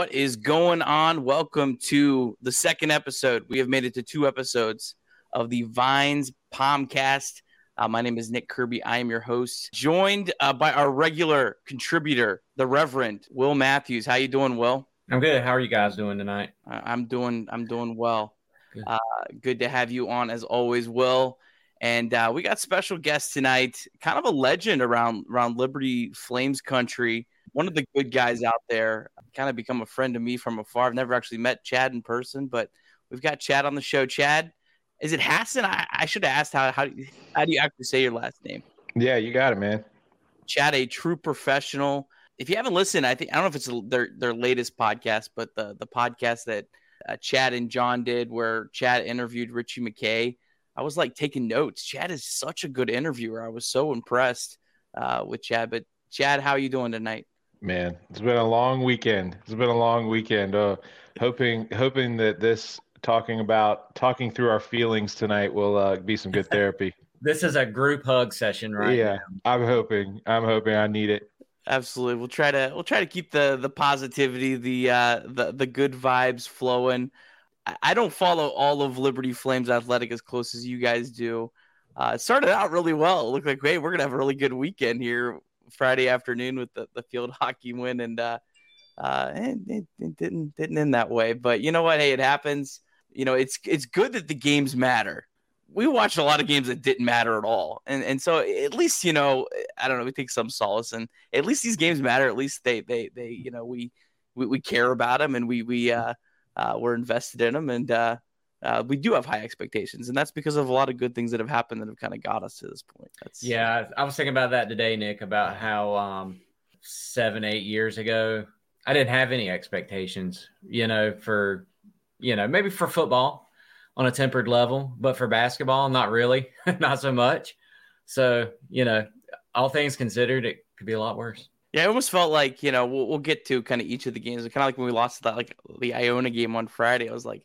What is going on? Welcome to the second episode. We have made it to two episodes of the Vines Palmcast. Uh, my name is Nick Kirby. I am your host, joined uh, by our regular contributor, the Reverend Will Matthews. How you doing, Will? I'm good. How are you guys doing tonight? Uh, I'm doing. I'm doing well. Good. Uh, good to have you on as always, Will. And uh, we got special guests tonight. Kind of a legend around around Liberty Flames country. One of the good guys out there. Kind of become a friend to me from afar. I've never actually met Chad in person, but we've got Chad on the show. Chad, is it Hassan? I, I should have asked how how do, you, how do you actually say your last name? Yeah, you got it, man. Chad, a true professional. If you haven't listened, I think I don't know if it's their their latest podcast, but the the podcast that uh, Chad and John did, where Chad interviewed Ritchie McKay. I was like taking notes. Chad is such a good interviewer. I was so impressed uh, with Chad. But Chad, how are you doing tonight? Man, it's been a long weekend. It's been a long weekend. Uh, hoping hoping that this talking about talking through our feelings tonight will uh, be some good therapy. this is a group hug session, right? Yeah, now. I'm hoping. I'm hoping I need it. Absolutely. We'll try to we'll try to keep the the positivity, the uh, the the good vibes flowing. I don't follow all of Liberty Flames Athletic as close as you guys do. Uh, it started out really well. It looked like, hey, we're gonna have a really good weekend here Friday afternoon with the, the field hockey win, and uh, uh, it, it, didn't didn't end that way. But you know what? Hey, it happens you know, it's it's good that the games matter. We watched a lot of games that didn't matter at all, and and so at least you know, I don't know, we take some solace, and at least these games matter. At least they they they you know we we, we care about them, and we we uh, uh we're invested in them, and uh, uh, we do have high expectations, and that's because of a lot of good things that have happened that have kind of got us to this point. That's yeah. I was thinking about that today, Nick, about how um, seven, eight years ago, I didn't have any expectations, you know, for you know, maybe for football on a tempered level, but for basketball, not really, not so much. So, you know, all things considered, it could be a lot worse. Yeah, I almost felt like, you know, we'll, we'll get to kind of each of the games. Kind of like when we lost that, like the Iona game on Friday, I was like,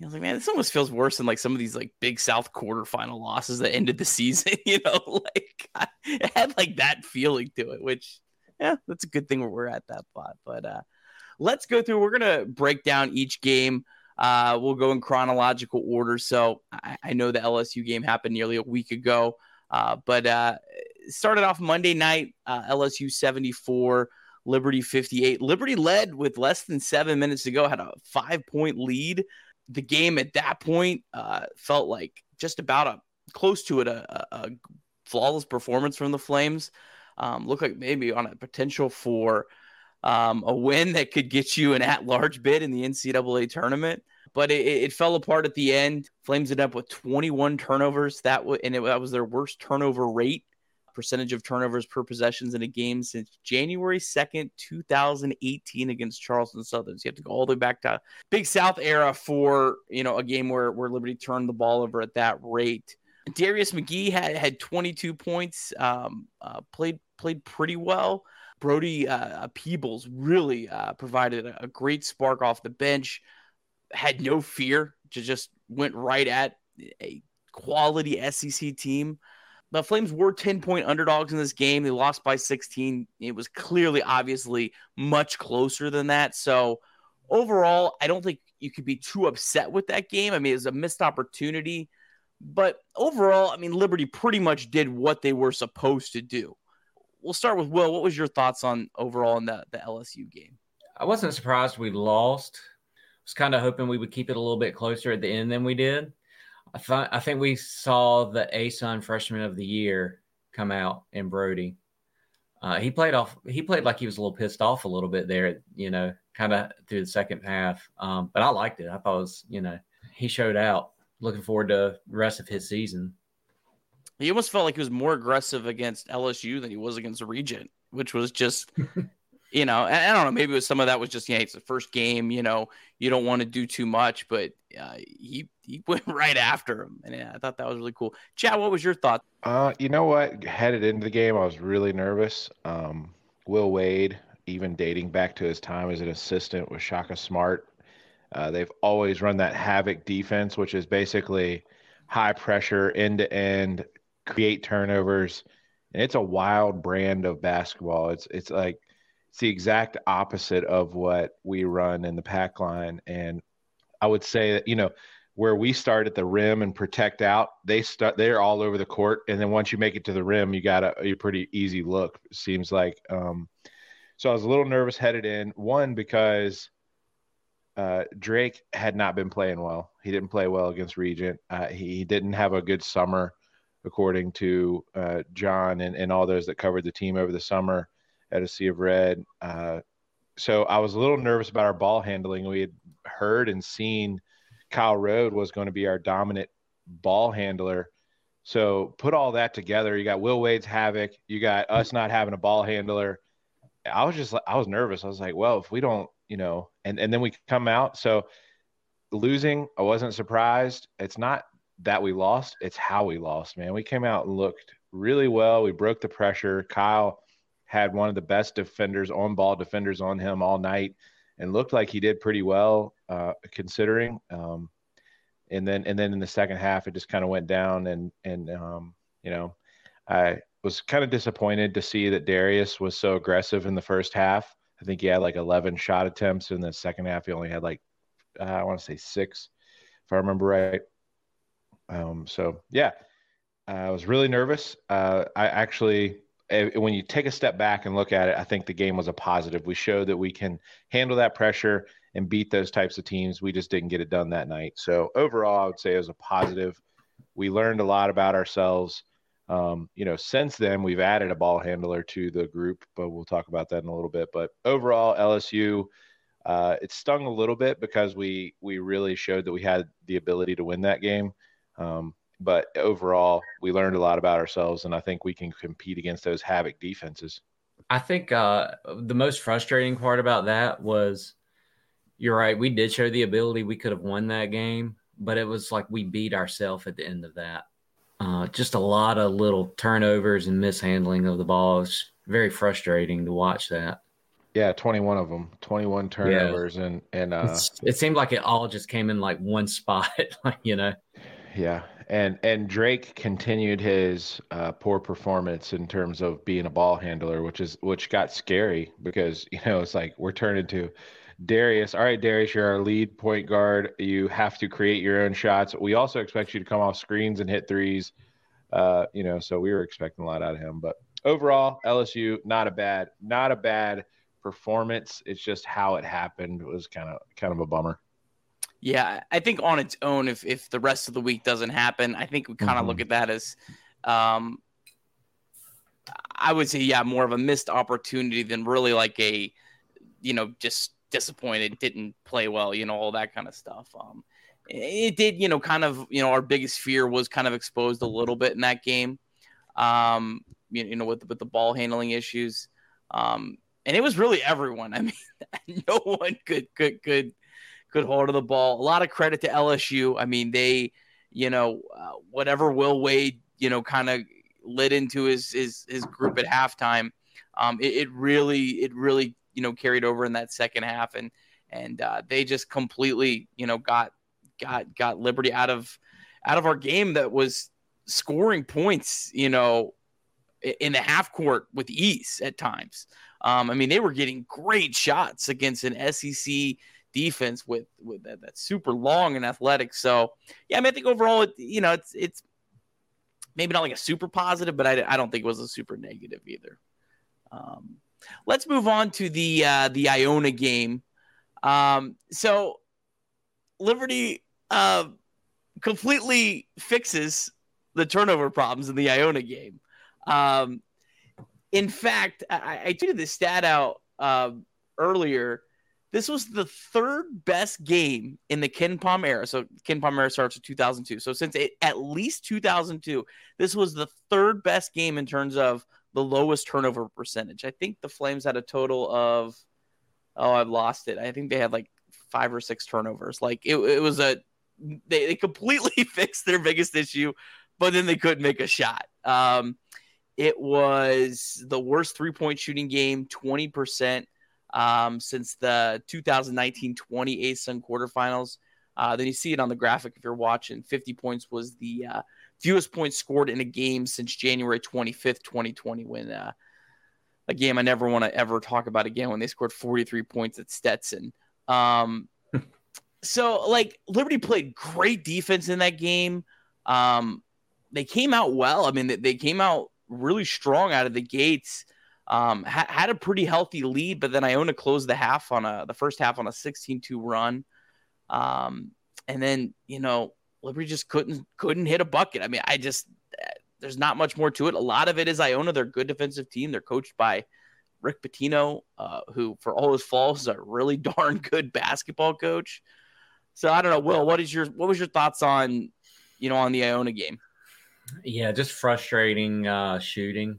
I was like, man, this almost feels worse than like some of these like big South quarterfinal losses that ended the season. You know, like it had like that feeling to it, which yeah, that's a good thing where we're at that spot. But uh let's go through. We're gonna break down each game. Uh, we'll go in chronological order. So I, I, know the LSU game happened nearly a week ago, uh, but uh, started off Monday night, uh, LSU 74, Liberty 58. Liberty led with less than seven minutes to go, had a five point lead. The game at that point uh, felt like just about a close to it, a, a flawless performance from the Flames. Um, looked like maybe on a potential for um, a win that could get you an at-large bid in the NCAA tournament. But it, it fell apart at the end. Flames ended up with 21 turnovers. That and it, that was their worst turnover rate, percentage of turnovers per possessions in a game since January 2nd, 2018 against Charleston Southern. So you have to go all the way back to Big South era for you know a game where where Liberty turned the ball over at that rate. Darius McGhee had had 22 points, um, uh, played played pretty well. Brody uh, Peebles really uh, provided a, a, great spark off the bench. Had no fear, just went right at a quality SEC team. The Flames were 10 point underdogs in this game. They lost by 16. It was clearly, obviously, much closer than that. So, overall, I don't think you could be too upset with that game. I mean, it was a missed opportunity. But overall, I mean, Liberty pretty much did what they were supposed to do we'll start with Will. What was your thoughts on overall in the, the LSU game? I wasn't surprised we lost. I was kind of hoping we would keep it a little bit closer at the end than we did. I thought I think we saw the ASUN freshman of the year come out in Brody. Uh, he played off. He played like he was a little pissed off a little bit there. You know, kind of through the second half. Um, but I liked it. I thought it was you know he showed out. Looking forward to the rest of his season. He almost felt like he was more aggressive against LSU than he was against Regent, which was just, you know, I don't know. Maybe was some of that was just, yeah, it's the first game. You know, you don't want to do too much, but uh, he he went right after him, and yeah, I thought that was really cool. Chad, what was your thought? Uh, you know what? Headed into the game, I was really nervous. Um, Will Wade, even dating back to his time as an assistant with Shaka Smart, uh, they've always run that havoc defense, which is basically high pressure, end to end, create turnovers. And it's a wild brand of basketball. It's it's like it's the exact opposite of what we run in the pack line. And I would say that, you know, where we start at the rim and protect out, they start they're all over the court. And then once you make it to the rim, you got a, a pretty easy look, seems like. Um, so I was a little nervous headed in. One, because uh, Drake had not been playing well. He didn't play well against Regent. Uh, he, he, didn't have a good summer, according to uh, John and, and all those that covered the team over the summer at a Sea of Red. Uh, so I was a little nervous about our ball handling. We had heard and seen Kyle Rohde was going to be our dominant ball handler. So put all that together. You got Will Wade's havoc. You got us not having a ball handler. I was just I was nervous. I was like, well, if we don't, you know, and and then we come out. So losing, I wasn't surprised. It's not that we lost; it's how we lost. Man, we came out and looked really well. We broke the pressure. Kyle had one of the best defenders on ball defenders on him all night, and looked like he did pretty well uh, considering. Um, and then and then in the second half, it just kind of went down, and and um, you know, I was kind of disappointed to see that Darius was so aggressive in the first half. I think he had like 11 shot attempts. In the second half, he only had like, uh, I want to say six, if I remember right. Um, so, yeah, I was really nervous. Uh, I actually, when you take a step back and look at it, I think the game was a positive. We showed that we can handle that pressure and beat those types of teams. We just didn't get it done that night. So, overall, I would say it was a positive. We learned a lot about ourselves. Um, you know, since then we've added a ball handler to the group, but we'll talk about that in a little bit. But overall, LSU, uh, it stung a little bit because we we really showed that we had the ability to win that game. Um, but overall, we learned a lot about ourselves, and I think we can compete against those havoc defenses. I think uh, the most frustrating part about that was, you're right. We did show the ability. We could have won that game, but it was like we beat ourselves at the end of that. Uh, just a lot of little turnovers and mishandling of the ball. It's very frustrating to watch that. Yeah, 21 of them, 21 turnovers. Yeah. And, and, uh, it seemed like it all just came in like one spot, you know? Yeah. And, and Drake continued his uh, poor performance in terms of being a ball handler, which is, which got scary because, you know, it's like we're turning to Darius. All right, Darius, you're our lead point guard. You have to create your own shots. We also expect you to come off screens and hit threes. Uh, you know, so we were expecting a lot out of him. But overall, LSU not a bad, not a bad performance. It's just how it happened was kind of kind of a bummer. Yeah, I think on its own, if if the rest of the week doesn't happen, I think we kind of mm-hmm. look at that as, um, I would say, yeah, more of a missed opportunity than really like a, you know, just disappointed, didn't play well, you know, all that kind of stuff. Um, it did, you know, kind of, you know, our biggest fear was kind of exposed a little bit in that game. Um, you, you know, with with the ball handling issues. Um, and it was really everyone. I mean, no one could could could could hold of the ball. A lot of credit to LSU. I mean, they, you know, uh, whatever Will Wade, you know, kind of lit into his his his group at halftime. Um, it, it really it really you know carried over in that second half, and and uh, they just completely you know got got got Liberty out of out of our game that was scoring points, you know, in the half court with ease at times. Um, I mean, they were getting great shots against an SEC defense with with that, that's super long and athletic. So, yeah, I mean, I think overall, it, you know, it's it's maybe not like a super positive, but I, I don't think it was a super negative either. Um, Let's move on to the uh, the Iona game. Um, so Liberty uh, completely fixes the turnover problems in the Iona game. Um, in fact, I, I tweeted this stat out uh, earlier. This was the third best game in the KenPom era. So KenPom era starts in 2002. So since it, at least 2002, this was the third best game in terms of the lowest turnover percentage. I think the Flames had a total of oh, I've lost it. I think they had like five or six turnovers. Like it, it was a they, they completely fixed their biggest issue, but then they couldn't make a shot. Um, it was the worst three point shooting game, 20% um, since the 2019 20 ASUN quarterfinals. Uh, then you see it on the graphic if you're watching. 50 points was the uh, fewest points scored in a game since January 25th, 2020, when uh, a game I never want to ever talk about again when they scored 43 points at Stetson. Um, so like Liberty played great defense in that game. Um, they came out well. I mean, they, they came out really strong out of the gates. Um, ha- had a pretty healthy lead, but then Iona closed the half on a the first half on a 16-2 run. Um, and then you know Liberty just couldn't couldn't hit a bucket. I mean, I just there's not much more to it. A lot of it is Iona. They're a good defensive team. They're coached by Rick Pitino, uh, who for all his faults is a really darn good basketball coach. So I don't know, Will. What is your what was your thoughts on you know on the Iona game? Yeah, just frustrating uh, shooting.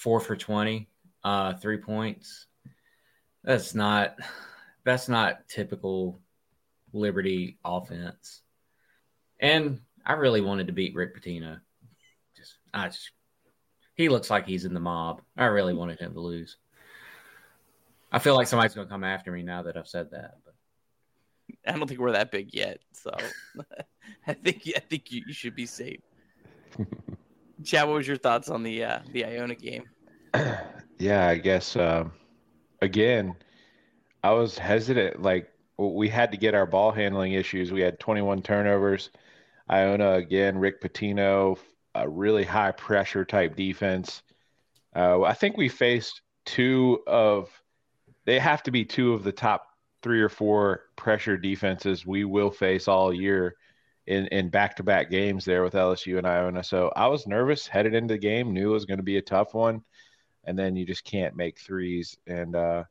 Four for twenty, uh, three points. That's not that's not typical Liberty offense. And I really wanted to beat Rick Pitino. Just I just he looks like he's in the mob. I really wanted him to lose. I feel like somebody's gonna come after me now that I've said that. But I don't think we're that big yet, so I think I think you, you should be safe. Chad, what was your thoughts on the uh, the Iona game? yeah, I guess um, again, I was hesitant. Like we had to get our ball handling issues. We had 21 turnovers. Iona again, Rick Pitino, a really high pressure type defense. Uh, I think we faced two of. They have to be two of the top three or four pressure defenses we will face all year in in back to back games there with LSU and Iona. So I was nervous headed into the game, knew it was going to be a tough one, and then you just can't make threes. And uh,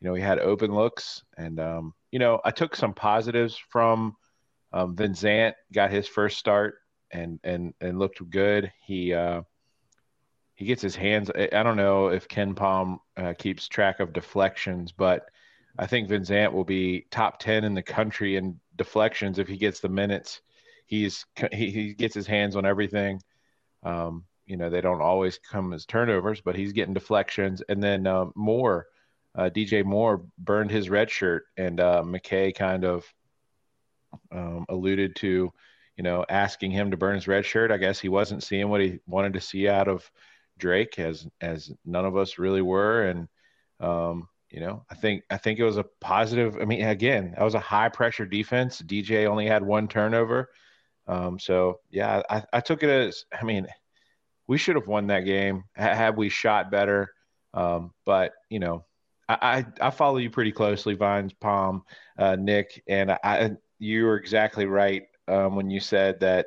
you know, we had open looks, and um, you know, I took some positives from um, Vincent. Got his first start and and and looked good. He uh, he gets his hands. I don't know if KenPom uh, keeps track of deflections, but I think Vincent will be top ten in the country in deflections if he gets the minutes he's he, he gets his hands on everything. Um, you know, they don't always come as turnovers, but he's getting deflections. And then uh, Moore, uh, DJ Moore burned his red shirt, and uh, McKay kind of um, alluded to, you know, asking him to burn his red shirt. I guess he wasn't seeing what he wanted to see out of Drake, as as none of us really were. And um, you know, I think I think it was a positive. I mean, again, that was a high pressure defense. DJ only had one turnover. Um, so yeah, I, I, took it as I mean, we should have won that game had we shot better. Um, but you know, I, I, I follow you pretty closely, Vines, Palm, uh, Nick, and I you were exactly right um, when you said that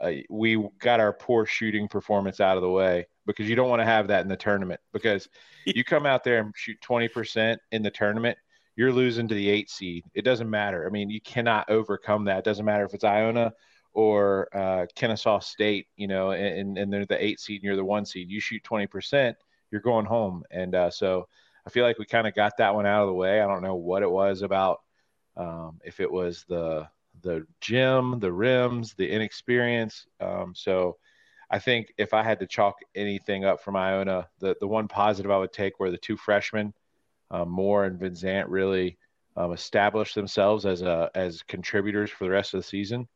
uh, we got our poor shooting performance out of the way because you don't want to have that in the tournament because you come out there and shoot 20% in the tournament you're losing to the eight seed. It doesn't matter. I mean you cannot overcome that. It doesn't matter if it's iona or uh, Kennesaw State, you know, and, and they're the eight seed and you're the one seed. You shoot 20%, you're going home. And uh, so I feel like we kind of got that one out of the way. I don't know what it was about, um, if it was the the gym, the rims, the inexperience. Um, so I think if I had to chalk anything up from Iona, the the one positive I would take were the two freshmen, um, Moore and Vincent, really um, established themselves as a as contributors for the rest of the season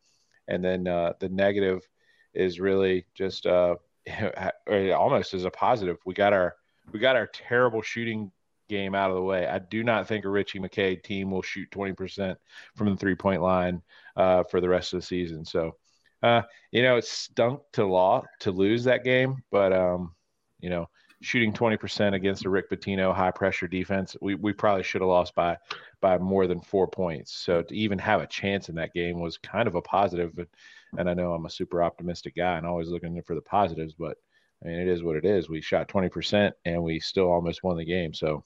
and then uh, the negative is really just uh, almost as a positive. We got our we got our terrible shooting game out of the way. I do not think a Ritchie McKay team will shoot 20% from the three point line uh, for the rest of the season. So, uh, you know, it stunk to law to lose that game, but um, you know, shooting 20% against a Rick Pitino high pressure defense, we, we probably should have lost by by more than four points. So to even have a chance in that game was kind of a positive. And I know I'm a super optimistic guy and always looking for the positives, but I mean, it is what it is. We shot 20% and we still almost won the game. So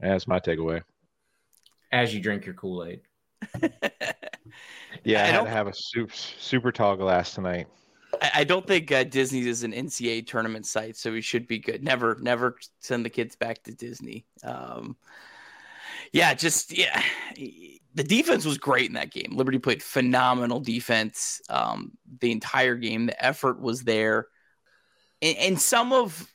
that's my takeaway. As you drink your Kool Aid. yeah, I, I had to have a super, super tall glass tonight. I don't think uh, Disney is an NCAA tournament site, so we should be good. Never, never send the kids back to Disney. Um, yeah, just yeah, the defense was great in that game. Liberty played phenomenal defense um, the entire game. The effort was there, and, and some of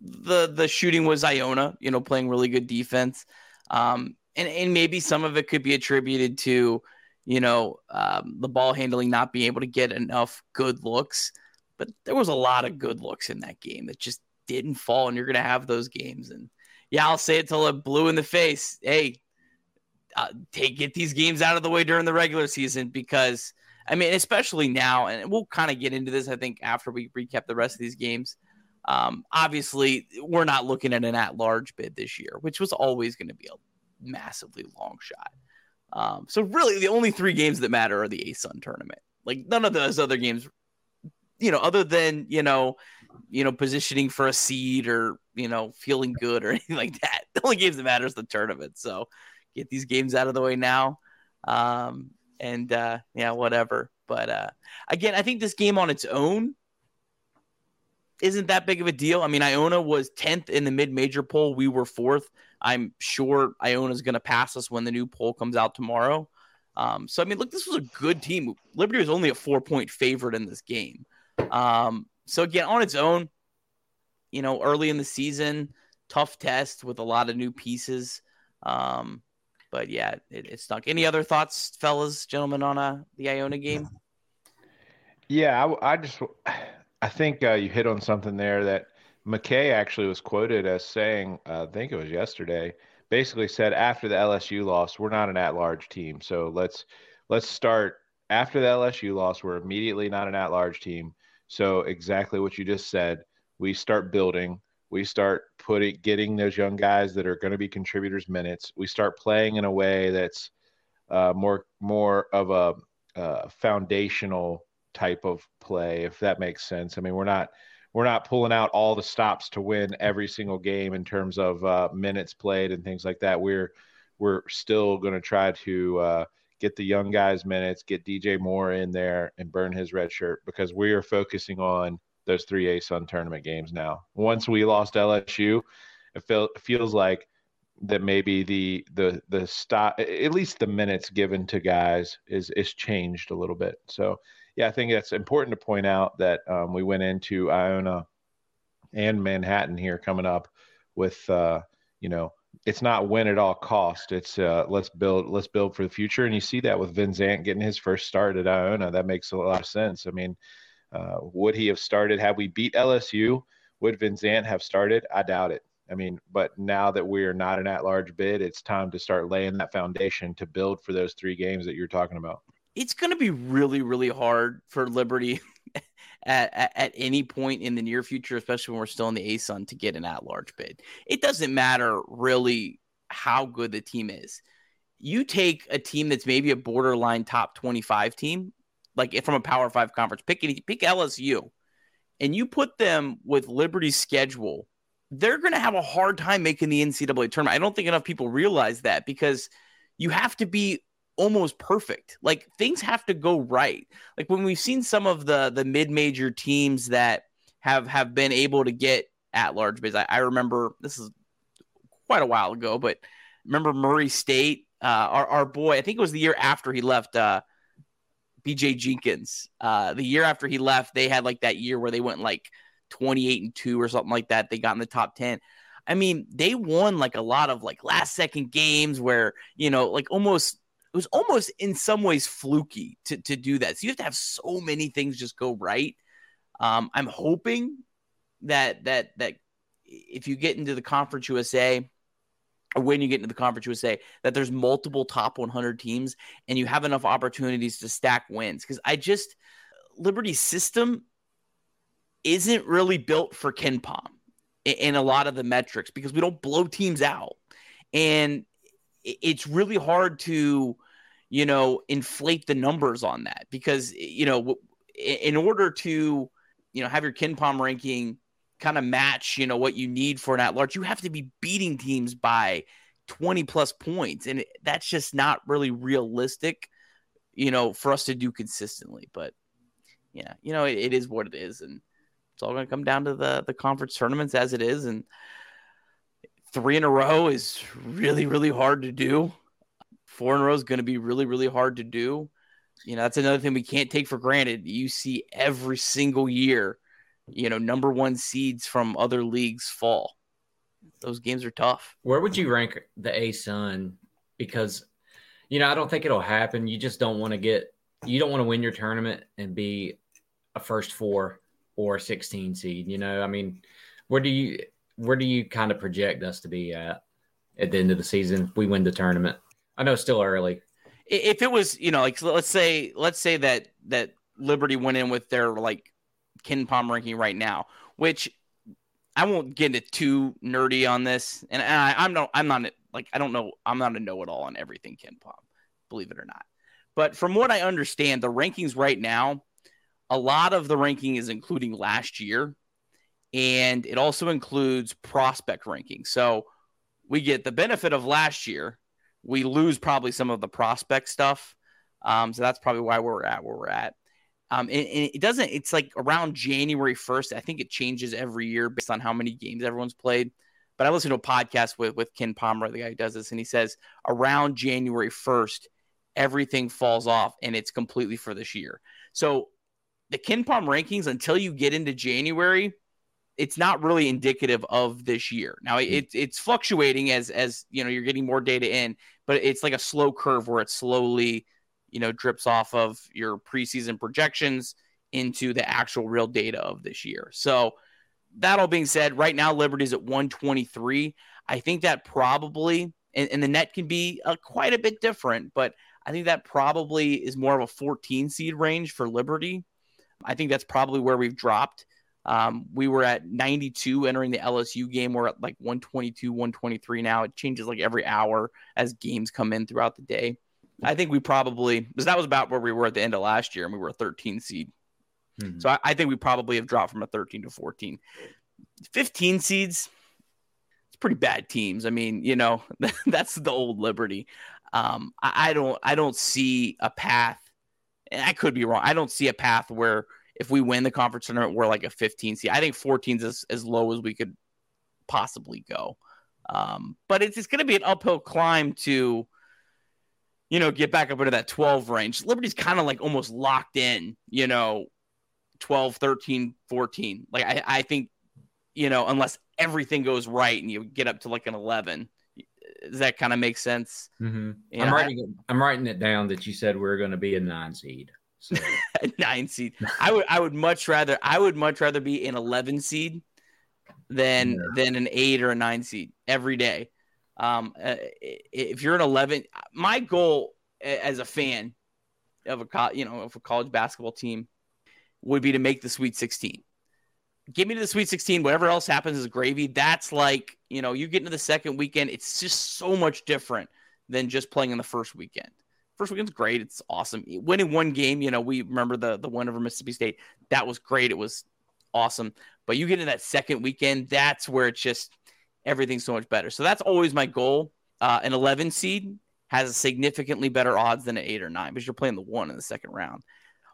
the the shooting was Iona, you know, playing really good defense. Um, and and maybe some of it could be attributed to you know, um, the ball handling not being able to get enough good looks. But there was a lot of good looks in that game that just didn't fall, and you're going to have those games. And yeah, I'll say it till it blew in the face. Hey, uh, take get these games out of the way during the regular season because I mean, especially now, and we'll kind of get into this. I think after we recap the rest of these games. Um, obviously, we're not looking at an at-large bid this year, which was always going to be a massively long shot. Um, so really, the only three games that matter are the ASUN tournament. Like none of those other games, you know, other than you know, you know, positioning for a seed or you know, feeling good or anything like that. The only games that matter is the tournament. So get these games out of the way now. Um, and uh, yeah, whatever. But uh, again, I think this game on its own isn't that big of a deal. I mean, Iona was 10th in the mid major poll. We were fourth. I'm sure Iona's going to pass us when the new poll comes out tomorrow. Um, so, I mean, look, this was a good team. Liberty was only a four point favorite in this game. Um, so, again, on its own, you know, early in the season, tough test with a lot of new pieces. Um, but yeah, it, it stunk. Any other thoughts, fellas, gentlemen, on uh, the Iona game? Yeah, I, I just I think uh, you hit on something there that McKay actually was quoted as saying, uh, I think it was yesterday, basically said after the LSU loss, we're not an at-large team, so let's let's start after the LSU loss. We're immediately not an at-large team. So exactly what you just said, we start building we start putting getting those young guys that are going to be contributors minutes. We start playing in a way that's uh, more more of a uh, foundational type of play, if that makes sense. I mean, we're not we're not pulling out all the stops to win every single game in terms of uh, minutes played and things like that. We're we're still going to try to uh, get the young guys minutes, get DJ Moore in there, and burn his red shirt because we are focusing on those three ASUN tournament games now. Once we lost LSU, it, feel, it feels like that maybe the the the stop at least the minutes given to guys is is changed a little bit. So yeah, I think it's important to point out that um, we went into Iona and Manhattan here coming up with uh, you know it's not win at all cost. It's uh, let's build let's build for the future, and you see that with Venzant getting his first start at Iona. That makes a lot of sense. I mean, uh, would he have started had we beat LSU? Would Venzant have started? I doubt it. I mean, but now that we are not an at-large bid, it's time to start laying that foundation to build for those three games that you're talking about. It's going to be really, really hard for Liberty at, at, at, any point in the near future, especially when we're still in the ASUN, to get an at-large bid. It doesn't matter really how good the team is. You take a team that's maybe a borderline top 25 team like from a Power Five conference. Pick pick LSU, and you put them with Liberty's schedule. They're going to have a hard time making the NCAA tournament. I don't think enough people realize that because you have to be almost perfect. Like things have to go right. Like when we've seen some of the the mid major teams that have have been able to get at large bids. I, I remember this is quite a while ago, but remember Murray State, uh, our our boy. I think it was the year after he left. Uh, BJ Jenkins. Uh, the year after he left, they had like that year where they went like 28 and 2 or something like that. They got in the top 10. I mean, they won like a lot of like last second games where, you know, like almost it was almost in some ways fluky to, to do that. So you have to have so many things just go right. Um, I'm hoping that that that if you get into the conference USA, or when you get into the conference USA that there's multiple top 100 teams and you have enough opportunities to stack wins because I just Liberty's system isn't really built for KenPom in, in a lot of the metrics because we don't blow teams out and it's really hard to you know inflate the numbers on that because you know in order to you know have your KenPom ranking kind of match, you know, what you need for an at large, you have to be beating teams by 20 plus points. And that's just not really realistic, you know, for us to do consistently. But yeah, you know, it, it is what it is. And it's all going to come down to the, the conference tournaments as it is. And three in a row is really, really hard to do. Four in a row is going to be really, really hard to do. You know, that's another thing we can't take for granted. You see every single year you know, number one seeds from other leagues fall. Those games are tough. Where would you rank the ASUN? Because, you know, I don't think it'll happen. You just don't want to get, you don't want to win your tournament and be a first four or a 16 seed. You know, I mean, Where do you where do you kind of project us to be at at the end of the season? If we win the tournament. I know it's still early. If it was, you know, like let's say let's say that that Liberty went in with their like KenPom ranking right now, which I won't get into too nerdy on this, and I, I'm no, I'm not like I don't know, I'm not a know-it-all on everything KenPom, believe it or not. But from what I understand, the rankings right now, a lot of the ranking is including last year, and it also includes prospect ranking. So we get the benefit of last year. We lose probably some of the prospect stuff. Um, so that's probably why we're at where we're at. Um, and, and, it doesn't, it's like around January 1st. I think it changes every year based on how many games everyone's played. But I listened to a podcast with, with KenPom, the guy who does this, and he says around January 1st, everything falls off and it's completely for this year. So the KenPom rankings, until you get into January, it's not really indicative of this year. Now hmm. it, it's fluctuating as as you know you're getting more data in, but it's like a slow curve where it slowly you know drips off of your preseason projections into the actual real data of this year. So that all being said, right now Liberty's at 123. I think that probably and, and the net can be uh, quite a bit different, but I think that probably is more of a 14 seed range for Liberty. I think that's probably where we've dropped. Um, we were at 92 entering the LSU game. We're at like 122, 123 now. It changes like every hour as games come in throughout the day. I think we probably, because that was about where we were at the end of last year, and we were a 13 seed. Mm-hmm. So I, I, think we probably have dropped from a 13 to 14. 15 seeds, it's pretty bad teams. I mean, you know, that's the old Liberty. Um, I, I don't, I don't see a path. And I could be wrong. I don't see a path where if we win the conference tournament, we're like a 15 seed. I think 14 is as, as low as we could possibly go. Um, but it's, it's going to be an uphill climb to, you know, get back up into that 12 range. Liberty's kind of like almost locked in, you know, 12, 13, 14. Like, I, I think, you know, unless everything goes right and you get up to like an 11, does that kind of make sense? Mm-hmm. I'm writing it, I'm writing it down that you said we are going to be a nine seed. So nine seed. I would I would much rather I would much rather be an eleven seed than yeah. than an eight or a nine seed every day. Um, uh, if you're an eleven, my goal as a fan of a you know of a college basketball team would be to make the Sweet Sixteen. Get me to the Sweet 16. Whatever else happens is gravy. That's like, you know, you get into the second weekend, it's just so much different than just playing in the first weekend first weekend's great. It's awesome. Winning one game, you know, we remember the the win over Mississippi State. That was great. It was awesome. But you get in that second weekend, that's where it's just everything's so much better. So that's always my goal. Uh, an 11 seed has significantly better odds than an eight or nine because you're playing the one in the second round.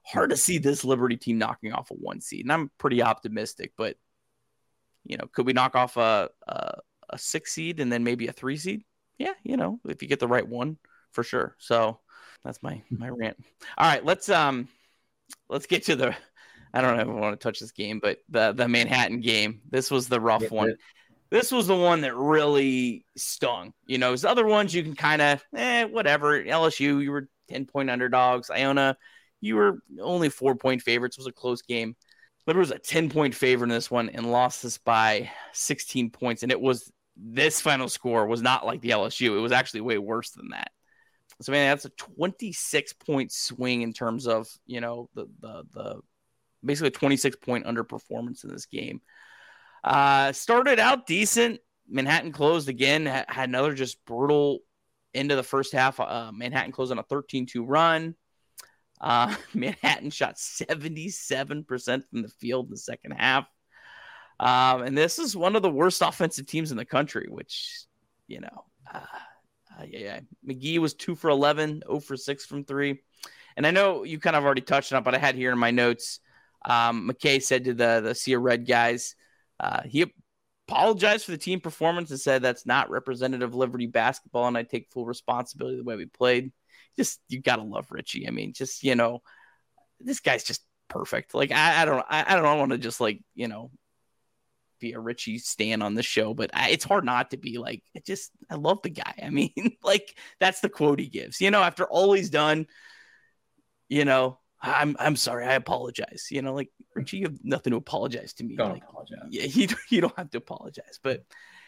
Hard to see this Liberty team knocking off a one seed, and I'm pretty optimistic. But you know, could we knock off a, a a six seed and then maybe a three seed? Yeah, you know, if you get the right one for sure. So that's my my rant. All right, let's um let's get to the I don't I want to touch this game, but the the Manhattan game. This was the rough one. This was the one that really stung. You know, there's other ones you can kind of eh, whatever. LSU, you were 10 point underdogs. Iona, you were only four point favorites. It was a close game. Liberty was a 10 point favorite in this one and lost this by 16 points. And it was this final score was not like the LSU. It was actually way worse than that. So man, that's a 26 point swing in terms of you know the the the basically a 26 point underperformance in this game. Uh, started out decent. Manhattan closed again. Had another just brutal end of the first half. Uh, Manhattan closed on a 13-2 run. Uh, Manhattan shot 77% from the field in the second half. Um, and this is one of the worst offensive teams in the country, which, you know, uh, yeah, yeah. McGhee was two for 11, 0 for 6 from three. And I know you kind of already touched on it, but I had here in my notes um, McKay said to the, the Sea Red guys, uh, he apologized for the team performance and said that's not representative of Liberty basketball, and I take full responsibility the way we played. Just, you got to love Ritchie. I mean, just, you know, this guy's just perfect. Like, I, I don't, I, I don't want to just like, you know, be a Ritchie Stan on the show, but I, it's hard not to be like, it just, I love the guy. I mean, like, that's the quote he gives, you know, after all he's done, you know, I'm I'm sorry, I apologize. You know, like Ritchie, you have nothing to apologize to me. Don't like, apologize. Yeah, you you don't have to apologize. But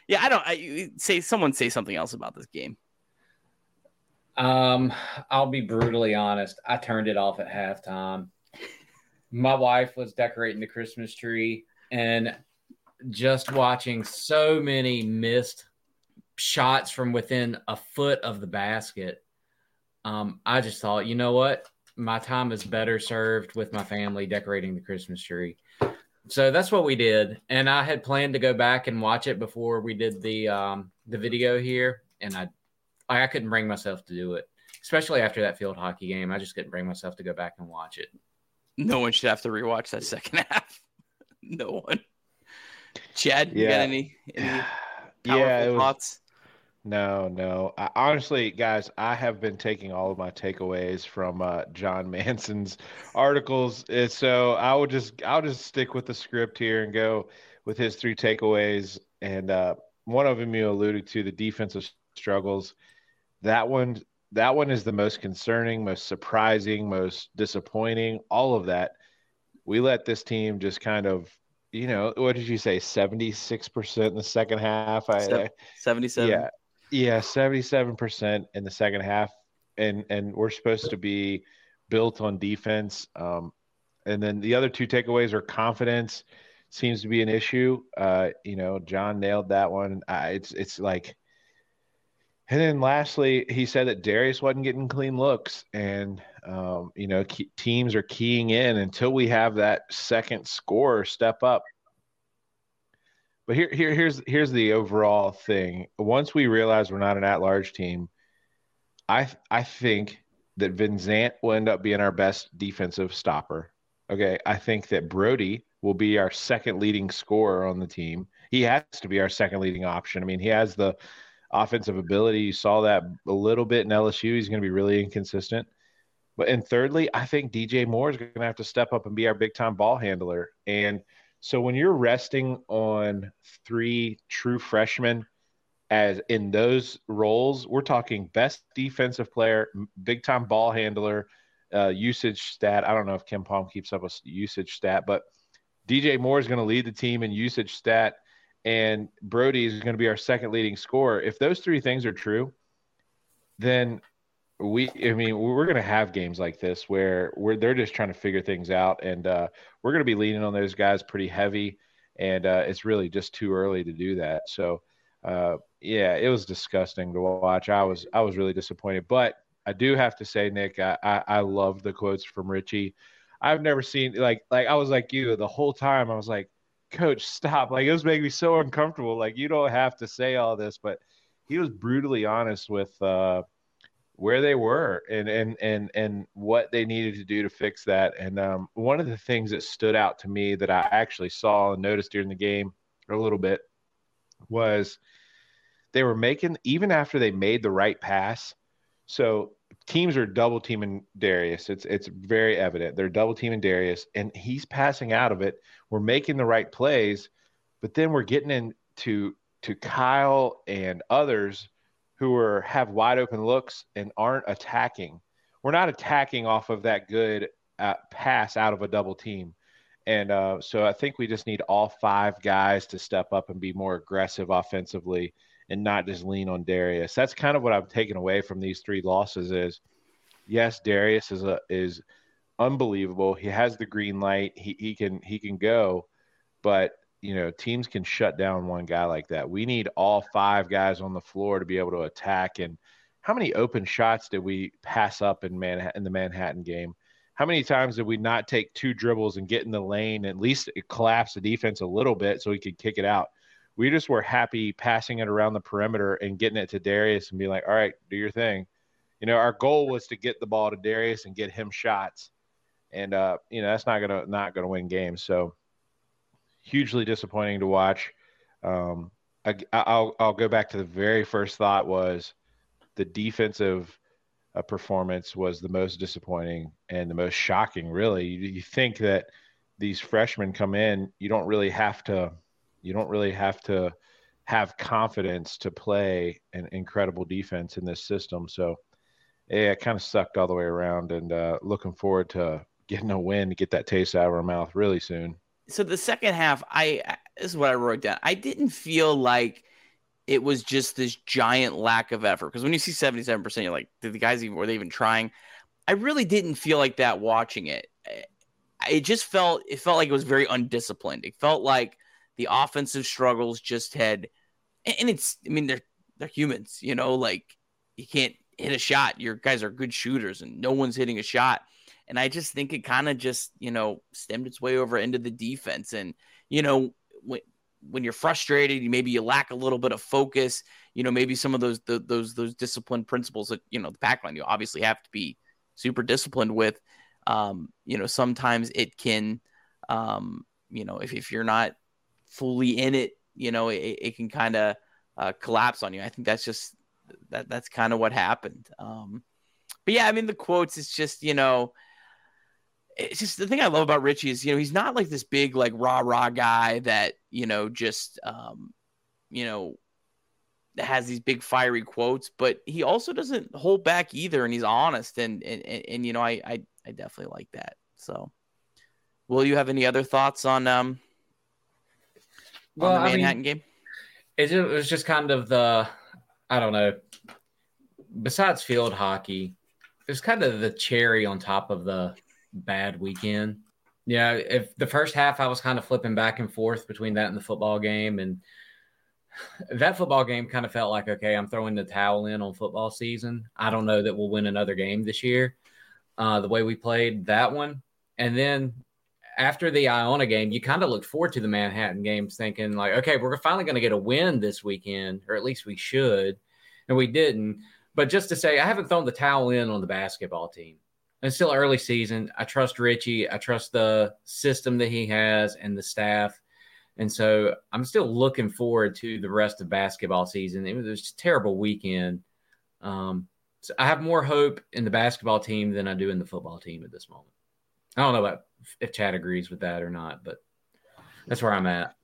yeah, I don't. I say someone say something else about this game. Um, I'll be brutally honest. I turned it off at halftime. My wife was decorating the Christmas tree, and just watching so many missed shots from within a foot of the basket. Um, I just thought, you know what? My time is better served with my family decorating the Christmas tree. So that's what we did, and I had planned to go back and watch it before we did the um, the video here, and I I couldn't bring myself to do it, especially after that field hockey game. I just couldn't bring myself to go back and watch it. No one should have to rewatch that second half. no one. Chad, you Yeah. got any any yeah, powerful was, thoughts? No, no. I, honestly, guys, I have been taking all of my takeaways from uh, John Manson's articles, and so I will just I'll just stick with the script here and go with his three takeaways. And uh, one of them you alluded to, the defensive struggles. That one, that one is the most concerning, most surprising, most disappointing. All of that. We let this team just kind of, you know, what did you say, seventy six percent in the second half? I, 77. yeah, yeah, seventy-seven percent in the second half, and and we're supposed to be built on defense. Um, and then the other two takeaways are confidence seems to be an issue. Uh, you know, John nailed that one. Uh, it's it's like, and then lastly, he said that Darius wasn't getting clean looks, and um, you know, key, teams are keying in until we have that second scorer step up. But here, here, here's here's the overall thing. Once we realize we're not an at-large team, I I think that Vincent will end up being our best defensive stopper. Okay, I think that Brody will be our second leading scorer on the team. He has to be our second leading option. I mean, he has the offensive ability. You saw that a little bit in LSU. He's going to be really inconsistent. But and thirdly, I think DJ Moore is going to have to step up and be our big time ball handler. And so when you're resting on three true freshmen as in those roles, we're talking best defensive player, big time ball handler, uh, usage stat. I don't know if KenPom keeps up a usage stat, but DJ Moore is going to lead the team in usage stat, and Brody is going to be our second leading scorer. If those three things are true, then we i mean we're going to have games like this where we're they're just trying to figure things out and uh, we're going to be leaning on those guys pretty heavy and uh, it's really just too early to do that. So uh, yeah it was disgusting to watch. I was i was really disappointed. But i do have to say nick i i, I love the quotes from ritchie. I've never seen like like i was like you the whole time. I was like coach stop like it was making me so uncomfortable like you don't have to say all this but he was brutally honest with uh where they were and and and and what they needed to do to fix that. And um, one of the things that stood out to me that I actually saw and noticed during the game a little bit was they were making even after they made the right pass. So teams are double teaming Darius. It's it's very evident they're double teaming Darius, and he's passing out of it. We're making the right plays, but then we're getting into to Kyle and others who are have wide open looks and aren't attacking. We're not attacking off of that good uh, pass out of a double team. And uh, so I think we just need all five guys to step up and be more aggressive offensively and not just lean on Darius. That's kind of what I've taken away from these three losses is yes, Darius is a, is unbelievable. He has the green light. He, he can he can go, but you know, teams can shut down one guy like that. We need all five guys on the floor to be able to attack. And how many open shots did we pass up in Manhattan in the Manhattan game? How many times did we not take two dribbles and get in the lane, at least collapse the defense a little bit so we could kick it out? We just were happy passing it around the perimeter and getting it to Darius and be like, all right, do your thing. You know, our goal was to get the ball to Darius and get him shots. And uh, you know, that's not gonna not gonna win games. So hugely disappointing to watch. Um, I, will I'll go back to the very first thought was the defensive uh, performance was the most disappointing and the most shocking. Really, you, you, think that these freshmen come in, you don't really have to, you don't really have to have confidence to play an incredible defense in this system. So, yeah, it kind of sucked all the way around. And uh, looking forward to getting a win to get that taste out of our mouth really soon. So the second half, I this is what I wrote down. I didn't feel like it was just this giant lack of effort because when you see 77%, you're like, did the guys even were they even trying? I really didn't feel like that watching it. It just felt it felt like it was very undisciplined. It felt like the offensive struggles just had and it's I mean they're they're humans, you know, like you can't hit a shot. Your guys are good shooters and no one's hitting a shot. And I just think it kind of just, you know, stemmed its way over into the defense. And, you know, when, when you're frustrated, maybe you lack a little bit of focus, you know, maybe some of those, the, those, those discipline principles that, you know, the pack line, you obviously have to be super disciplined with, um, you know, sometimes it can, um, you know, if, if you're not fully in it, you know, it, it can kind of uh, collapse on you. I think that's just, that that's kind of what happened. Um, but yeah, I mean, the quotes, it's just, you know, it's just the thing I love about Ritchie is, you know, he's not like this big, like rah rah guy that, you know, just, um, you know, has these big fiery quotes, but he also doesn't hold back either. And he's honest. And, and, and, and you know, I, I, I definitely like that. So will you have any other thoughts on, um, well, on the Manhattan I mean, game? It, it was just kind of the, I don't know, besides field hockey, it was kind of the cherry on top of the bad weekend. Yeah, if the first half I was kind of flipping back and forth between that and the football game, and that football game kind of felt like okay, I'm throwing the towel in on football season. I don't know that we'll win another game this year. Uh, the way we played that one, and then after the Iona game, you kind of looked forward to the Manhattan games, thinking like, okay, we're finally going to get a win this weekend, or at least we should, and we didn't. But just to say, I haven't thrown the towel in on the basketball team it's still early season. I trust Ritchie. I trust the system that he has and the staff. And so I'm still looking forward to the rest of basketball season. It was a terrible weekend. Um, so I have more hope in the basketball team than I do in the football team at this moment. I don't know about if Chad agrees with that or not, but that's where I'm at.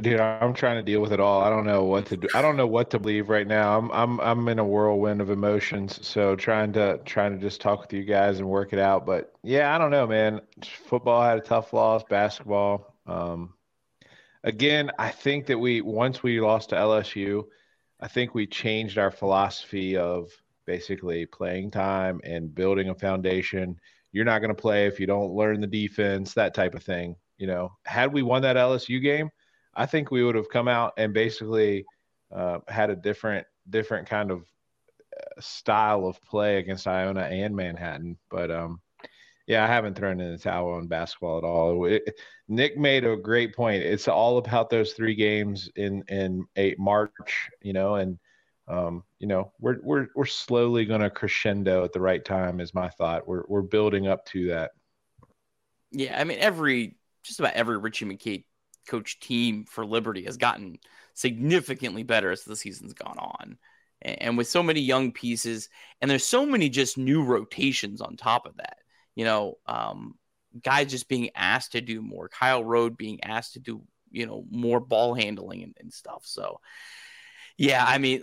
Dude, I'm trying to deal with it all. I don't know what to do. I don't know what to believe right now. I'm I'm I'm in a whirlwind of emotions. So trying to trying to just talk with you guys and work it out. But yeah, I don't know, man. Football had a tough loss. Basketball. Um, again, I think that we once we lost to LSU, I think we changed our philosophy of basically playing time and building a foundation. You're not going to play if you don't learn the defense, that type of thing. You know, had we won that LSU game I think we would have come out and basically uh, had a different different kind of uh, style of play against Iona and Manhattan. But um, yeah, I haven't thrown in the towel on basketball at all. It, Nick made a great point. It's all about those three games in in eight March, you know, and um, you know we're we're we're slowly going to crescendo at the right time. Is my thought. We're we're building up to that. Yeah, I mean every just about every Ritchie McKay coach team for Liberty has gotten significantly better as the season's gone on. And with so many young pieces, and there's so many just new rotations on top of that, you know, um, guys just being asked to do more. Kyle Rohde being asked to do, you know, more ball handling and, and stuff. So, yeah, I mean,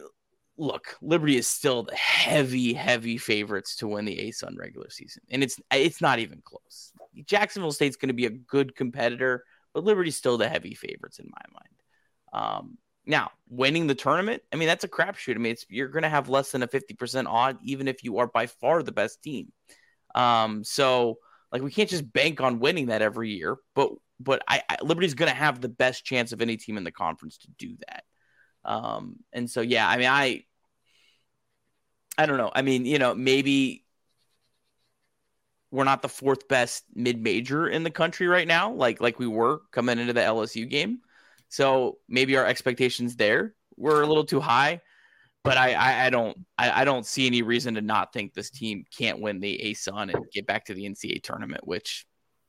look, Liberty is still the heavy, heavy favorites to win the ASUN regular season, and it's it's not even close. Jacksonville State's going to be a good competitor, but Liberty's still the heavy favorites in my mind. Um, now, winning the tournament, I mean, that's a crapshoot. I mean, you're going to have less than a 50% odd, even if you are by far the best team. Um, so, like, we can't just bank on winning that every year, but but I, I Liberty's going to have the best chance of any team in the conference to do that. Um, and so, yeah, I mean, I I don't know. I mean, you know, maybe we're not the fourth best mid major in the country right now, like like we were coming into the LSU game. So maybe our expectations there were a little too high, but I I, I don't I, I, don't see any reason to not think this team can't win the ASUN and get back to the NCAA tournament, which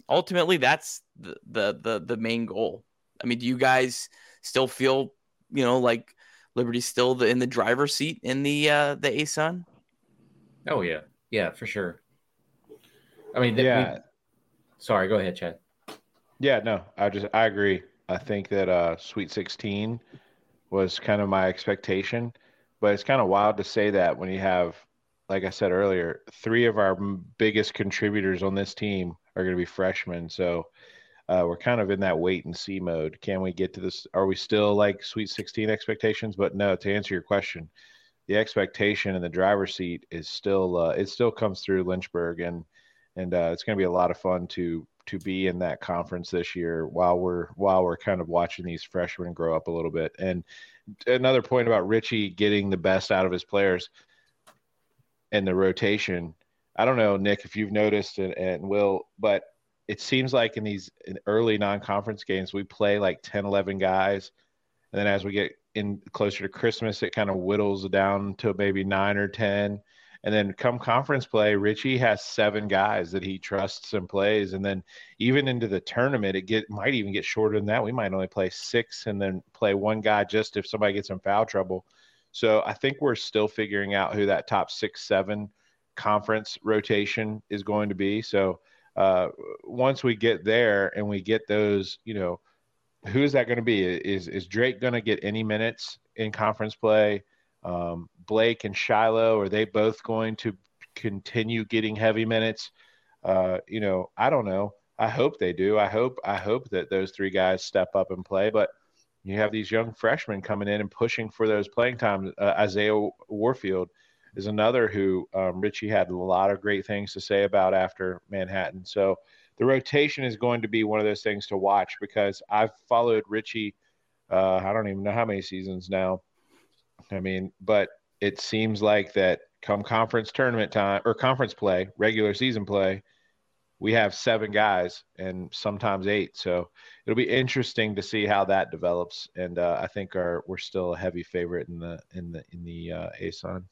ultimately that's the the the, the main goal. I mean, do you guys still feel you know like Liberty's still the, in the driver's seat in the uh, the ASUN? Oh yeah, yeah, for sure. I mean, yeah. We, sorry, go ahead, Chad. Yeah, no, I just I agree. I think that uh, Sweet 16 was kind of my expectation, but it's kind of wild to say that when you have like I said earlier, three of our biggest contributors on this team are going to be freshmen. So uh, we're kind of in that wait and see mode. Can we get to this? Are we still like Sweet 16 expectations? But no, to answer your question, the expectation in the driver's seat is still uh, it still comes through Lynchburg, and and uh, it's going to be a lot of fun to to be in that conference this year while we're while we're kind of watching these freshmen grow up a little bit. And another point about Ritchie getting the best out of his players and the rotation. I don't know, Nick, if you've noticed and, and Will, but it seems like in these early non-conference games we play like 10 11 guys. And then as we get in closer to christmas it kind of whittles down to maybe 9 or 10 and then come conference play ritchie has seven guys that he trusts and plays. And then even into the tournament it get might even get shorter than that. We might only play six and then play one guy just if somebody gets in foul trouble. So i think we're still figuring out who that top six seven conference rotation is going to be. So uh, once we get there and we get those, you know, who is that going to be? Is is Drake going to get any minutes in conference play? Um, Blake and Shiloh are they both going to continue getting heavy minutes? Uh, you know, I don't know. I hope they do. I hope I hope that those three guys step up and play. But you have these young freshmen coming in and pushing for those playing times. Uh, Isaiah Warfield is another who um, Ritchie had a lot of great things to say about after Manhattan. So the rotation is going to be one of those things to watch because I've followed Ritchie. Uh, I don't even know how many seasons now. I mean, but it seems like that come conference tournament time or conference play, regular season play, we have seven guys and sometimes eight. So it'll be interesting to see how that develops. And uh, I think our we're still a heavy favorite in the in the in the uh, ASUN.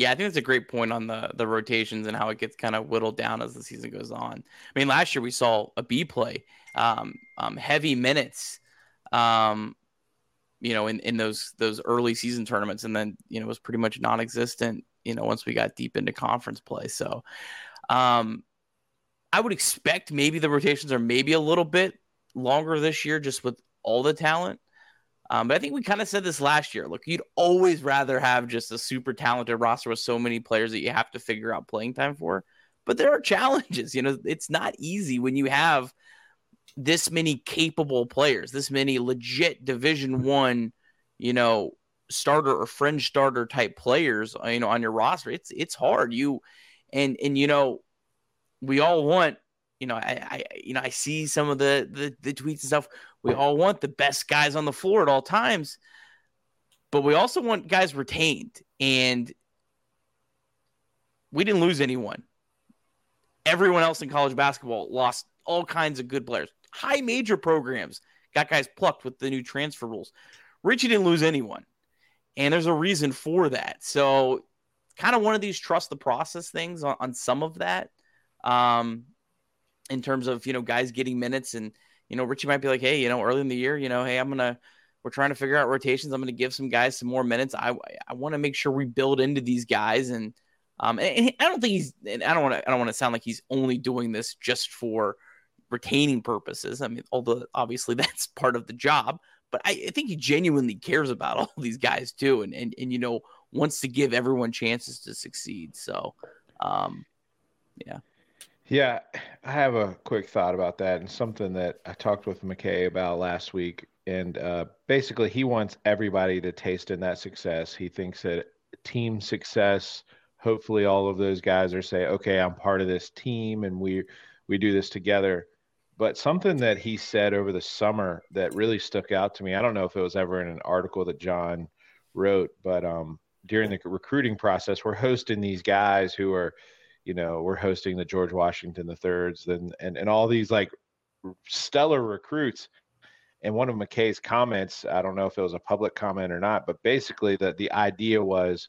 Yeah, I think that's a great point on the the rotations and how it gets kind of whittled down as the season goes on. I mean, last year we saw Abii play, um, um, heavy minutes, um, you know, in, in those those early season tournaments, and then you know it was pretty much non-existent. You know, once we got deep into conference play, so um, I would expect maybe the rotations are maybe a little bit longer this year, just with all the talent. Um, but I think we kind of said this last year. Look, you'd always rather have just a super talented roster with so many players that you have to figure out playing time for. But there are challenges. You know, it's not easy when you have this many capable players, this many legit Division One, you know, starter or fringe starter type players, uh, you know, on your roster. It's it's hard. You and and you know, we all want you know, I, I, you know, I see some of the, the the tweets and stuff. We all want the best guys on the floor at all times, but we also want guys retained. And we didn't lose anyone. Everyone else in college basketball lost all kinds of good players. High major programs got guys plucked with the new transfer rules. Ritchie didn't lose anyone, and there's a reason for that. So, kind of one of these trust the process things on, on some of that. Um, in terms of you know guys getting minutes and you know Ritchie might be like, hey, you know, early in the year, you know, hey, I'm gonna we're trying to figure out rotations. I'm gonna give some guys some more minutes. I I want to make sure we build into these guys and. Um, and I don't think he's. And I don't want to. I don't want to sound like he's only doing this just for retaining purposes. I mean, although obviously that's part of the job, but I, I think he genuinely cares about all these guys too, and and and you know wants to give everyone chances to succeed. So, um, yeah. Yeah, I have a quick thought about that and something that I talked with McKay about last week. And uh, basically, he wants everybody to taste in that success. He thinks that team success, hopefully, all of those guys are say, "Okay, I'm part of this team, and we we do this together." But something that he said over the summer that really stuck out to me. I don't know if it was ever in an article that John wrote, but um, during the recruiting process, we're hosting these guys who are you know we're hosting the george washington the thirds and and, and all these like stellar recruits. And one of mckay's comments i don't know if it was a public comment or not but basically that the idea was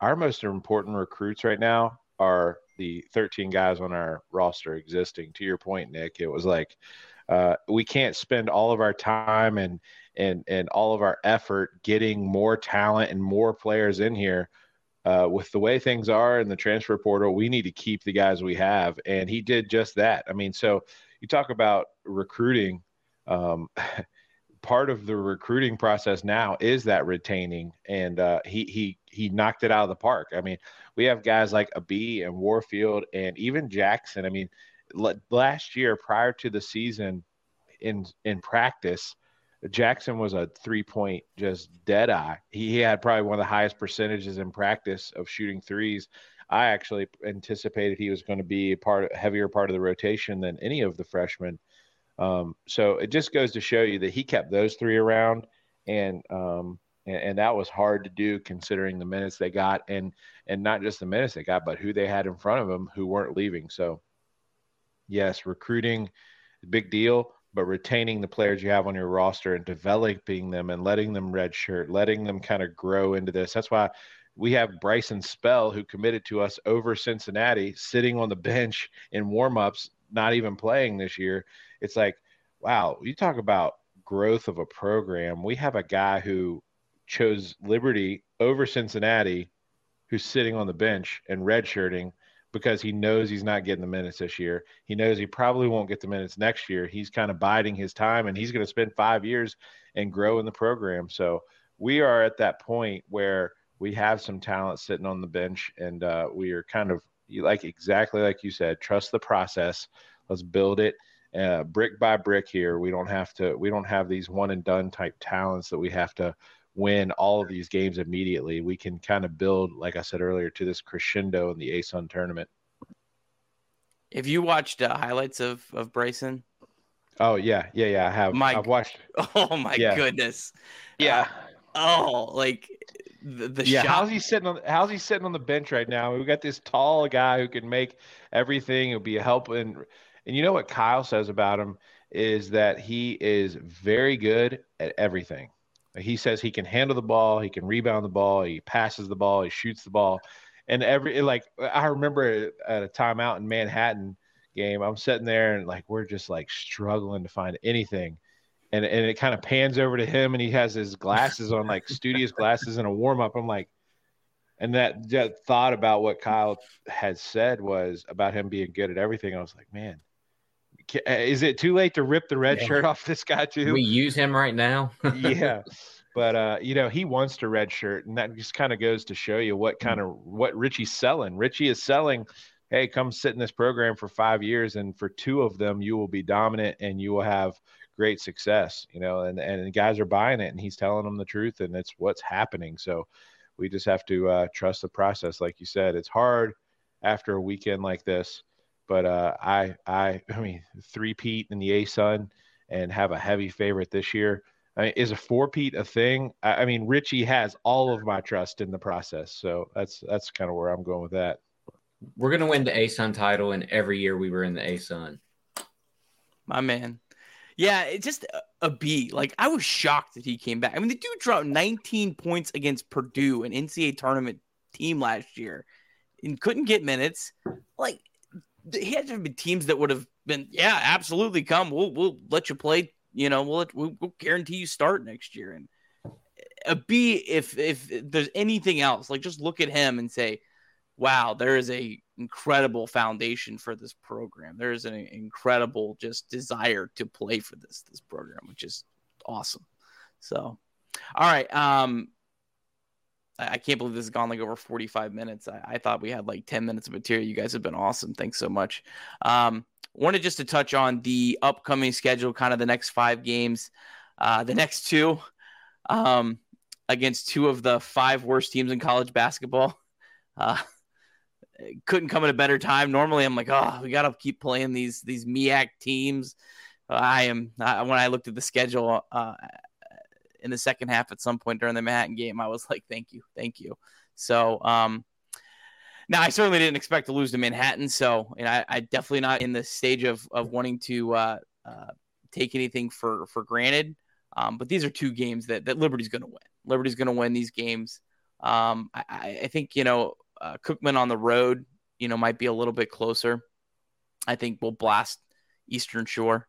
our most important recruits right now are the 13 guys on our roster existing. To your point nick it was like uh, we can't spend all of our time and and and all of our effort getting more talent and more players in here uh, with the way things are in the transfer portal, we need to keep the guys we have. And he did just that. I mean, so you talk about recruiting. Um, part of the recruiting process now is that retaining, and uh, he he he knocked it out of the park. I mean, we have guys like Abii and Warfield and even Jackson. I mean, last year prior to the season, in in practice, Jackson was a three point just dead eye. He, had probably one of the highest percentages in practice of shooting threes. I actually anticipated he was going to be a part of, heavier part of the rotation than any of the freshmen. Um, so it just goes to show you that he kept those three around, and, um, and and that was hard to do considering the minutes they got, and and not just the minutes they got, but who they had in front of them who weren't leaving. So yes, recruiting, big deal but retaining the players you have on your roster and developing them and letting them redshirt, letting them kind of grow into this. That's why we have Bryson Spell, who committed to us over Cincinnati, sitting on the bench in warmups, not even playing this year. It's like, wow, you talk about growth of a program. We have a guy who chose Liberty over Cincinnati, who's sitting on the bench and redshirting because he knows he's not getting the minutes this year. He knows he probably won't get the minutes next year. He's kind of biding his time and he's going to spend five years and grow in the program. So we are at that point where we have some talent sitting on the bench and uh, we are kind of like exactly like you said, trust the process. Let's build it uh, brick by brick here. We don't have to, we don't have these one and done type talents that we have to win all of these games immediately. We can kind of build, like I said earlier, to this crescendo in the ASUN tournament. Have you watched uh, highlights of of Bryson? Oh yeah, yeah, yeah. I have. My, I've watched. Oh my yeah. goodness. Yeah. Uh, oh, like the, the yeah. Shot. How's he sitting on? How's he sitting on the bench right now? We got this tall guy who can make everything. It'll be a help. And and you know what Kyle says about him is that he is very good at everything. He says he can handle the ball, he can rebound the ball, he passes the ball, he shoots the ball. And every like I remember at a timeout in Manhattan game, I'm sitting there and like we're just like struggling to find anything. And and it kind of pans over to him and he has his glasses on like studious glasses and a warm up. I'm like and that, that thought about what Kyle had said was about him being good at everything. I was like, man, is it too late to rip the red yeah. shirt off this guy too? We use him right now. yeah. But uh, you know, he wants to red shirt, and that just kind of goes to show you what kind of what Ritchie's selling. Ritchie is selling, hey, come sit in this program for five years, and for two of them, you will be dominant and you will have great success. You know, and and guys are buying it, and he's telling them the truth, and it's what's happening. So we just have to uh, trust the process, like you said. It's hard after a weekend like this but uh, I, I, I mean, three Pete in the ASUN and have a heavy favorite this year. I mean, is a four Pete a thing? I, I mean, Ritchie has all of my trust in the process, so that's that's kind of where I'm going with that. We're gonna win the ASUN title, and every year we were in the ASUN. My man. Yeah, it's just a, Abii. Like I was shocked that he came back. I mean, the dude dropped 19 points against Purdue, an NCAA tournament team last year, and couldn't get minutes. Like he had to be teams that would have been, yeah, absolutely come. We'll we'll let you play. You know, we'll we'll, we'll guarantee you start next year. And Abii, if if there's anything else, like just look at him and say, wow, there is a incredible foundation for this program. There is an incredible just desire to play for this this program, which is awesome. So, all right. Um, I can't believe this has gone like over 45 minutes. I, I, thought we had like 10 minutes of material. You guys have been awesome. Thanks so much. Um, wanted just to touch on the upcoming schedule, kind of the next five games, uh, the next two um, against two of the five worst teams in college basketball. Uh, couldn't come at a better time. Normally, I'm like, oh, we got to keep playing these these MEAC teams. I am I, when I looked at the schedule. Uh, in the second half at some point during the Manhattan game. I was like, thank you, thank you. So, um, now I certainly didn't expect to lose to Manhattan. So, and I, I definitely not in the stage of, of wanting to, uh, uh, take anything for, for granted. Um, but these are two games that, that Liberty's going to win. Liberty's going to win these games. Um, I, I think, you know, uh, Cookman on the road, you know, might be a little bit closer. I think we'll blast Eastern Shore.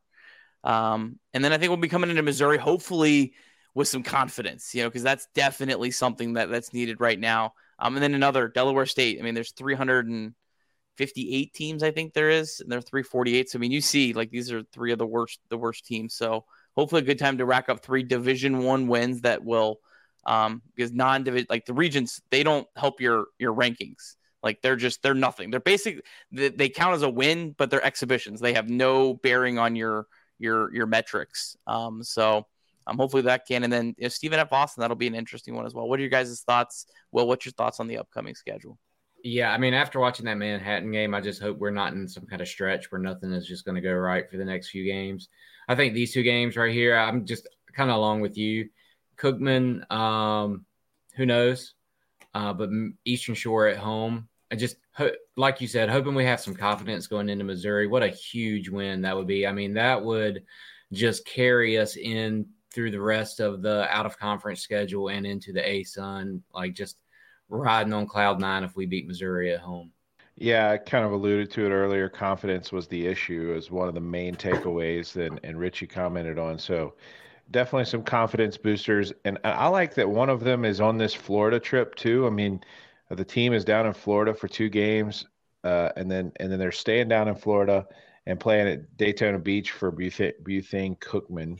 Um, and then I think we'll be coming into Missouri, hopefully with some confidence, you know, because that's definitely something that that's needed right now. Um, and then another Delaware State. I mean, there's 358 teams, I think there is, and they're 348. So I mean, you see, like these are three of the worst, the worst teams. So hopefully a good time to rack up three Division One wins that will, um, because non-division like the regions they don't help your your rankings. Like they're just they're nothing. They're basically they, they count as a win, but they're exhibitions. They have no bearing on your your your metrics. Um, so um, hopefully that can. And then if Stephen F. Austin, that'll be an interesting one as well. What are your guys' thoughts? Well, what's your thoughts on the upcoming schedule? Yeah, I mean, after watching that Manhattan game, I just hope we're not in some kind of stretch where nothing is just going to go right for the next few games. I think these two games right here, I'm just kind of along with you. Cookman, um, who knows? Uh, but Eastern Shore at home, I just like you said, hoping we have some confidence going into Missouri. What a huge win that would be! I mean, that would just carry us in through the rest of the out of conference schedule and into the ASUN. Like just riding on cloud nine if we beat Missouri at home. Yeah, I kind of alluded to it earlier. Confidence was the issue, as one of the main takeaways that and Ritchie commented on. So definitely some confidence boosters. And I like that one of them is on this Florida trip too. I mean, the team is down in Florida for two games, uh, and then and then they're staying down in Florida and playing at Daytona Beach for Bethune Cookman.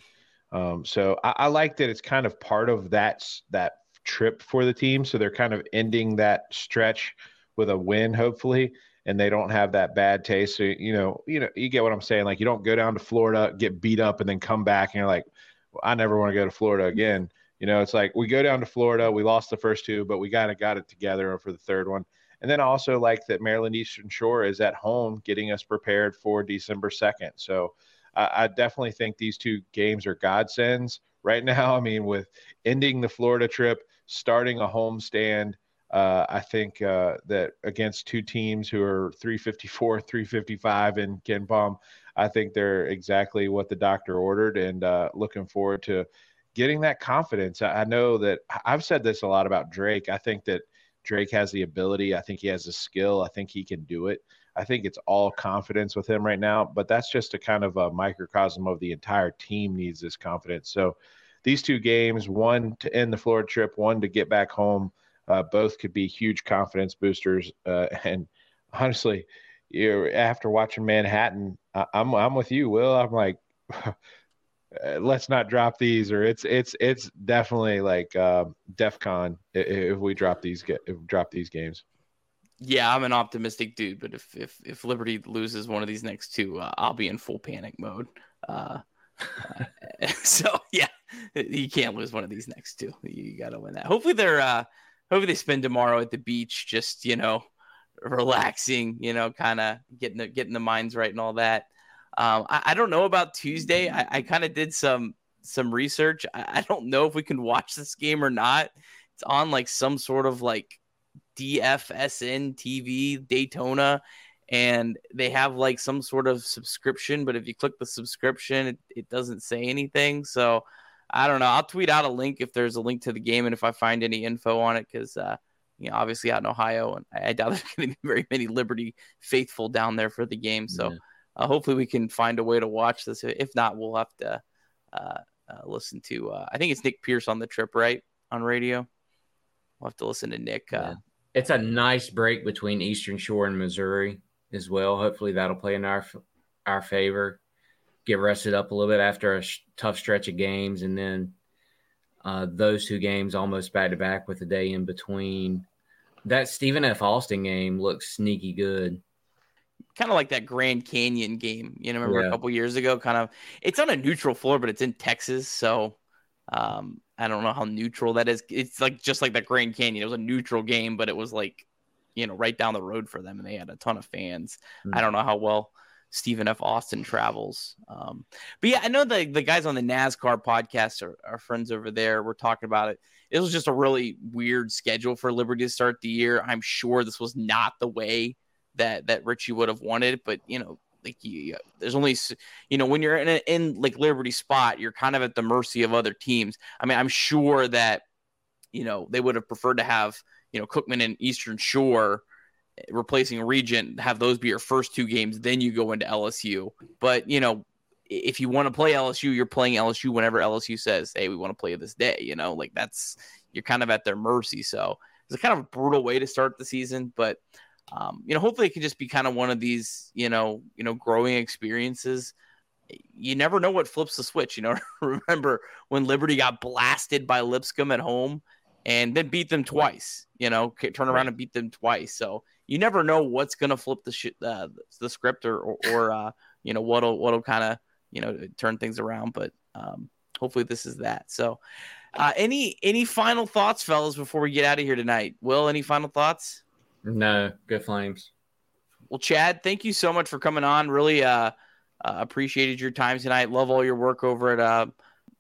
Um, so I, I like that it's kind of part of that that trip for the team. So they're kind of ending that stretch with a win, hopefully, and they don't have that bad taste. So, you know, you know, you get what I'm saying. Like you don't go down to Florida, get beat up, and then come back and you're like, well, I never want to go to Florida again. You know, it's like we go down to Florida, we lost the first two, but we kind of got it together for the third one. And then I also like that Maryland Eastern Shore is at home, getting us prepared for December 2nd. So I, I definitely think these two games are godsends right now. I mean, with ending the Florida trip, starting a home stand, uh, I think uh, that against two teams who are 354, 355 in KenPom, I think they're exactly what the doctor ordered, and uh, looking forward to getting that confidence. I know that I've said this a lot about Drake. I think that Drake has the ability. I think he has the skill. I think he can do it. I think it's all confidence with him right now, but that's just a kind of a microcosm of the entire team needs this confidence. So these two games, one to end the Florida trip, one to get back home, uh, both could be huge confidence boosters. Uh, and honestly, you after watching Manhattan, I, I'm I'm with you, Will. I'm like. let's not drop these or it's it's it's definitely like uh, defcon if we drop these if we drop these games yeah, I'm an optimistic dude, but if if if Liberty loses one of these next two, uh, I'll be in full panic mode. Uh, uh, so yeah, you can't lose one of these next two. You got to win that. Hopefully they're uh, hopefully they spend tomorrow at the beach, just you know, relaxing, you know, kind of getting the, getting the minds right and all that. Um, I, I don't know about Tuesday. I, I kind of did some some research. I, I don't know if we can watch this game or not. It's on like some sort of like DFSN TV Daytona and they have like some sort of subscription, but if you click the subscription, it, it doesn't say anything. So I don't know. I'll tweet out a link if there's a link to the game and if I find any info on it because uh, you know, obviously out in Ohio, and I doubt there's going to be very many Liberty faithful down there for the game. So yeah. uh, hopefully we can find a way to watch this. If not, we'll have to uh, uh listen to. Uh, I think it's Nick Pierce on the trip, right, on radio. We'll have to listen to Nick uh, yeah it's a nice break between Eastern Shore and Missouri as well. Hopefully that'll play in our our favor. Get rested up a little bit after a sh- tough stretch of games, and then uh, those two games almost back to back with a day in between. That Stephen F. Austin game looks sneaky good. Kind of like that Grand Canyon game, you know, remember yeah. a couple years ago? Kind of, it's on a neutral floor, but it's in Texas, so um, I don't know how neutral that is. It's like just like that Grand Canyon. It was a neutral game, but it was like, you know, right down the road for them, and they had a ton of fans. Mm-hmm. I don't know how well Stephen F. Austin travels. Um, but yeah, I know the the guys on the NASCAR podcast are, are friends over there. We're talking about it. It was just a really weird schedule for Liberty to start the year. I'm sure this was not the way that that Ritchie would have wanted, but you know, like you, there's only you know when you're in a, in like Liberty spot, you're kind of at the mercy of other teams. I mean, I'm sure that you know they would have preferred to have you know Cookman and Eastern Shore eh, replacing Regent, have those be your first two games, then you go into LSU. But you know, if you want to play LSU, you're playing LSU whenever LSU says, "Hey, we want to play this day." You know, like that's you're kind of at their mercy. So it's a kind of a brutal way to start the season, but um, you know, hopefully it can just be kind of one of these, you know, you know, growing experiences. you never know what flips the switch. You know, remember when Liberty got blasted by Lipscomb at home and then beat them twice. You know, turn around and beat them twice. So you never know what's going to flip the sh- uh, the script or or, or uh, you know what'll what'll kind of you know turn things around. But um, hopefully this is that. So. Uh, any any final thoughts, fellas, before we get out of here tonight? Will any final thoughts? No, good flames. Well, Chad, thank you so much for coming on. Really uh, uh, appreciated your time tonight. Love all your work over at uh,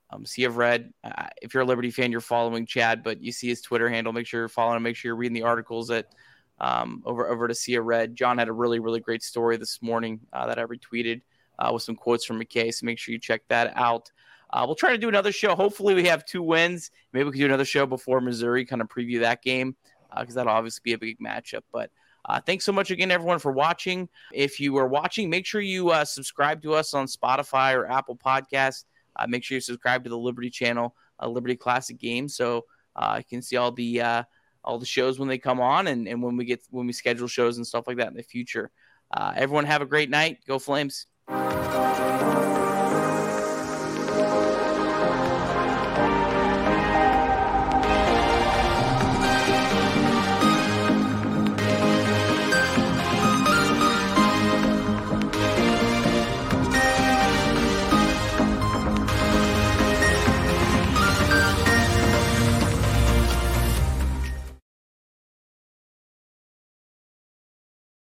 um, Sea of Red. Uh, if you're a Liberty fan, you're following Chad, but you see his Twitter handle. Make sure you're following him. Make sure you're reading the articles that um, over over to Sea of Red. John had a really really great story this morning uh, that I retweeted uh, with some quotes from McKay. So make sure you check that out. Uh, we'll try to do another show. Hopefully, we have two wins. Maybe we can do another show before Missouri, kind of preview that game because uh, that'll obviously be a big matchup. But uh, thanks so much again, everyone, for watching. If you are watching, make sure you uh, subscribe to us on Spotify or Apple Podcasts. Uh, make sure you subscribe to the Liberty channel, uh, Liberty Classic Games, so uh, you can see all the all the shows when they come on and, and when we get when we schedule shows and stuff like that in the future. everyone, have a great night. Go Flames.